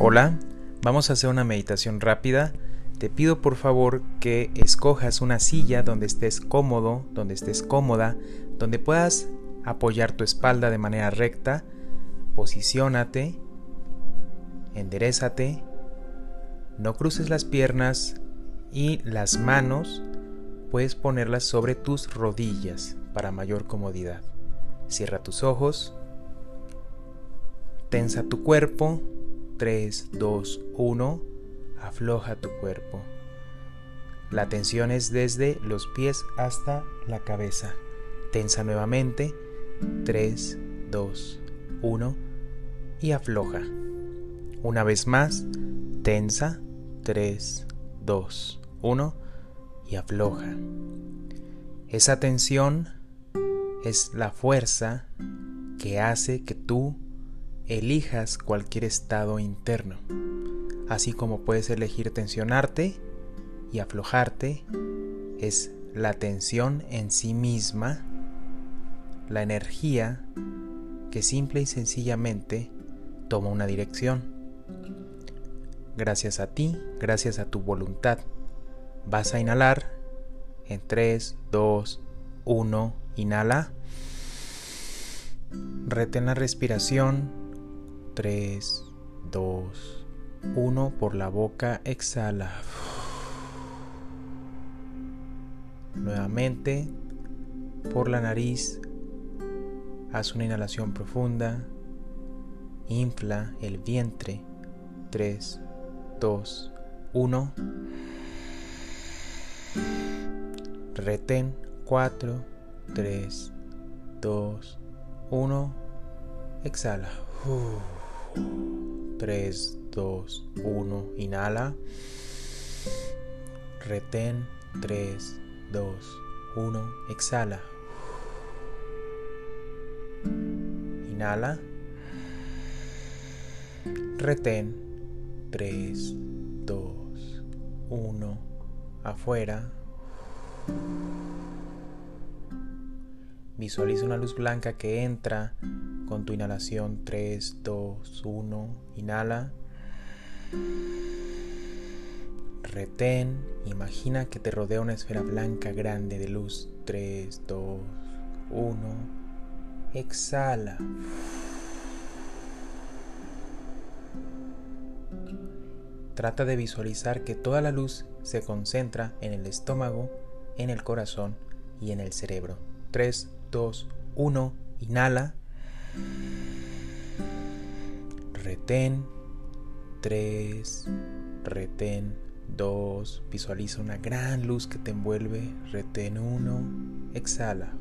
Hola, vamos a hacer una meditación rápida. Te pido por favor que escojas una silla donde estés cómodo, donde estés cómoda, donde puedas apoyar tu espalda de manera recta. Posiciónate, enderezate, no cruces las piernas y las manos puedes ponerlas sobre tus rodillas para mayor comodidad. Cierra tus ojos, tensa tu cuerpo 3, 2, 1, afloja tu cuerpo. La tensión es desde los pies hasta la cabeza. Tensa nuevamente. 3, 2, 1 y afloja. Una vez más, tensa. 3, 2, 1 y afloja. Esa tensión es la fuerza que hace que tú elijas cualquier estado interno, así como puedes elegir tensionarte y aflojarte, es la tensión en sí misma, la energía que simple y sencillamente toma una dirección. Gracias a ti, gracias a tu voluntad, vas a inhalar en 3, 2, 1, inhala. Retén la respiración 3, 2, 1 por la boca, exhala. Nuevamente por la nariz, haz una inhalación profunda, infla el vientre. 3, 2, 1. Retén 4, 3, 2, 1. Exhala. 3, 2, 1, inhala. Retén. 3, 2, 1, exhala. Inhala. Retén. 3, 2, 1, afuera. Visualiza una luz blanca que entra con tu inhalación 3, 2, 1. Inhala. Retén. Imagina que te rodea una esfera blanca grande de luz. 3, 2, 1. Exhala. Trata de visualizar que toda la luz se concentra en el estómago, en el corazón y en el cerebro. 3, 2, 1. Inhala. Retén 3, retén 2, visualiza una gran luz que te envuelve, retén 1, exhala.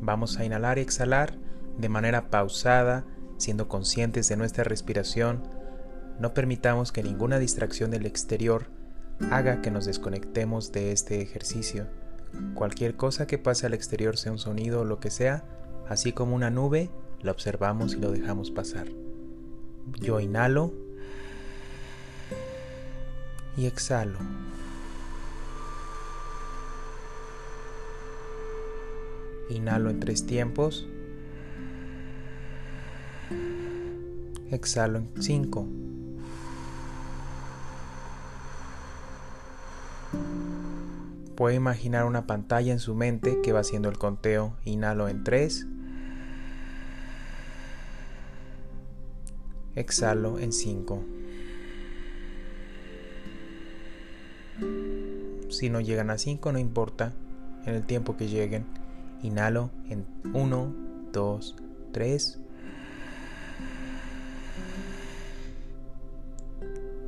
Vamos a inhalar y exhalar de manera pausada, siendo conscientes de nuestra respiración. No permitamos que ninguna distracción del exterior haga que nos desconectemos de este ejercicio. Cualquier cosa que pase al exterior, sea un sonido o lo que sea, así como una nube, la observamos y lo dejamos pasar. Yo inhalo y exhalo. Inhalo en tres tiempos. Exhalo en cinco. Puede imaginar una pantalla en su mente que va haciendo el conteo. Inhalo en 3. Exhalo en 5. Si no llegan a 5, no importa. En el tiempo que lleguen. Inhalo en 1, 2, 3.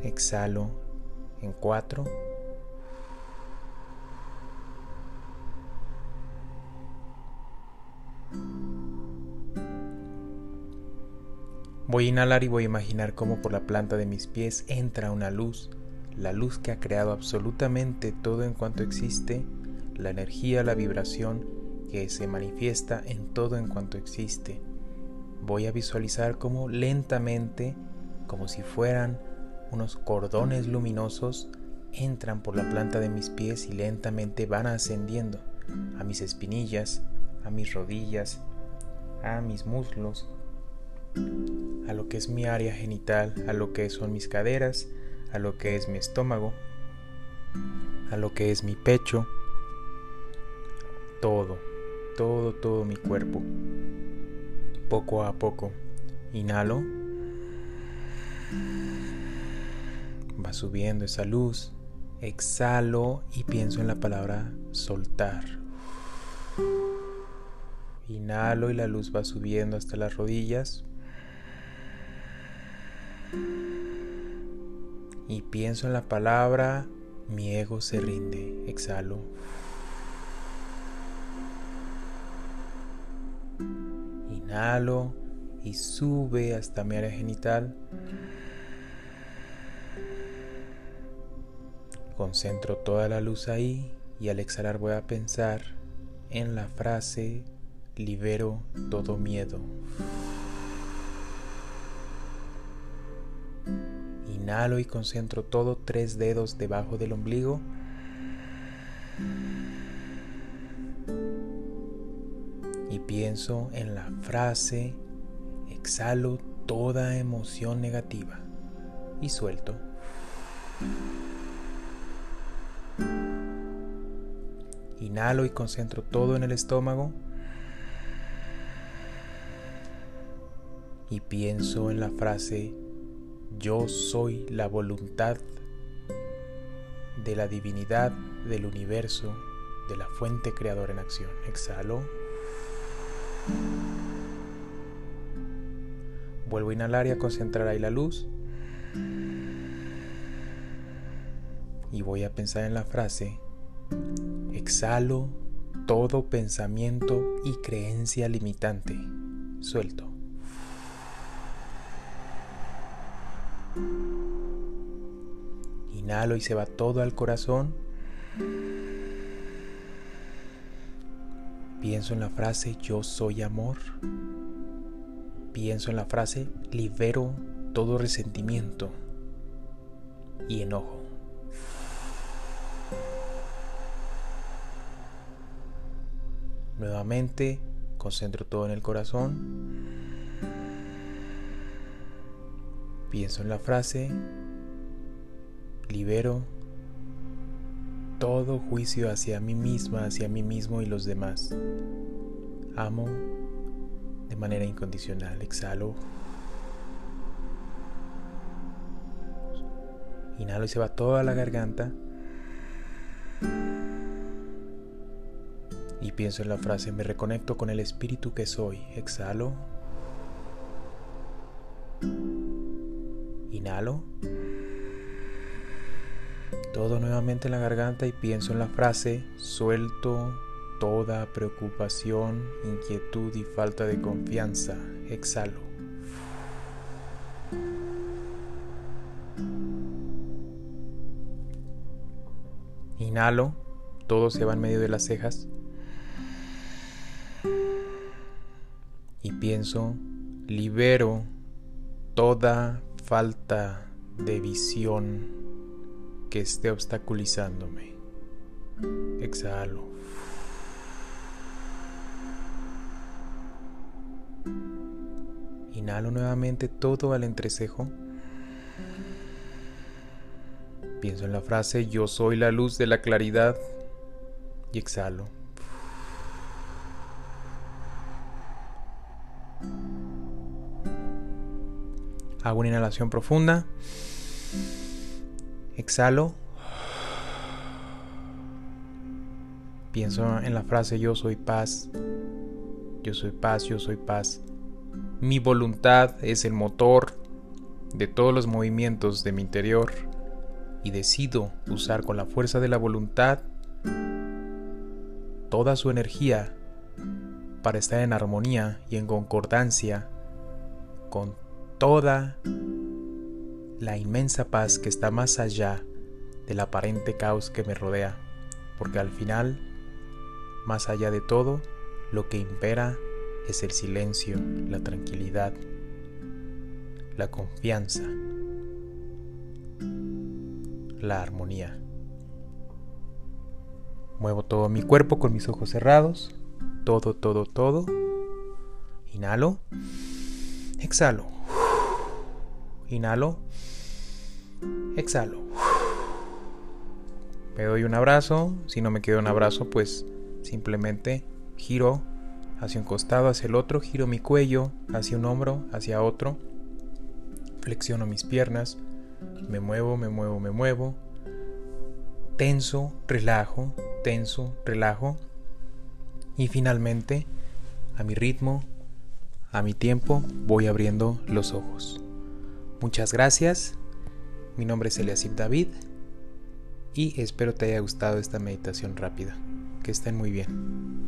Exhalo en 4. Voy a inhalar y voy a imaginar cómo por la planta de mis pies entra una luz, la luz que ha creado absolutamente todo en cuanto existe, la energía, la vibración que se manifiesta en todo en cuanto existe. Voy a visualizar cómo lentamente, como si fueran unos cordones luminosos, entran por la planta de mis pies y lentamente van ascendiendo a mis espinillas, a mis rodillas, a mis muslos, a lo que es mi área genital, a lo que son mis caderas, a lo que es mi estómago, a lo que es mi pecho, todo, todo, todo mi cuerpo. Poco a poco, inhalo, va subiendo esa luz, exhalo y pienso en la palabra soltar. Inhalo y la luz va subiendo hasta las rodillas. Y pienso en la palabra mi ego se rinde. Exhalo. Inhalo y sube hasta mi área genital. Concentro toda la luz ahí y al exhalar voy a pensar en la frase libero todo miedo. Inhalo y concentro todo tres dedos debajo del ombligo. Y pienso en la frase, exhalo toda emoción negativa y suelto. Inhalo y concentro todo en el estómago. Y pienso en la frase, yo soy la voluntad de la divinidad, del universo, de la fuente creadora en acción. Exhalo. Vuelvo a inhalar y a concentrar ahí la luz. Y voy a pensar en la frase, exhalo todo pensamiento y creencia limitante. Suelto. Y se va todo al corazón. Pienso en la frase yo soy amor. Pienso en la frase libero todo resentimiento y enojo. Nuevamente concentro todo en el corazón. Pienso en la frase libero todo juicio hacia mí misma, hacia mí mismo y los demás. Amo de manera incondicional. Exhalo. Inhalo y se va toda la garganta. Y pienso en la frase, me reconecto con el espíritu que soy. Exhalo. Inhalo todo nuevamente en la garganta y pienso en la frase, suelto toda preocupación, inquietud y falta de confianza. Exhalo. Inhalo, todo se va en medio de las cejas. Y pienso, libero toda falta de visión que esté obstaculizándome. Exhalo. Inhalo nuevamente todo al entrecejo. Pienso en la frase yo soy la luz de la claridad y exhalo. Hago una inhalación profunda. Exhalo. Pienso en la frase yo soy paz. Yo soy paz, yo soy paz. Mi voluntad es el motor de todos los movimientos de mi interior y decido usar con la fuerza de la voluntad toda su energía para estar en armonía y en concordancia con toda la inmensa paz que está más allá del aparente caos que me rodea, porque al final, más allá de todo, lo que impera es el silencio, la tranquilidad, la confianza, la armonía. Muevo todo mi cuerpo con mis ojos cerrados, todo, todo, todo. Inhalo, exhalo. Inhalo. Exhalo. Me doy un abrazo. Si no me queda un abrazo, pues simplemente giro hacia un costado, hacia el otro, giro mi cuello hacia un hombro, hacia otro. Flexiono mis piernas. Me muevo, me muevo, me muevo. Tenso, relajo, tenso, relajo. Y finalmente, a mi ritmo, a mi tiempo, voy abriendo los ojos. Muchas gracias. Mi nombre es Eliasib David y espero te haya gustado esta meditación rápida. Que estén muy bien.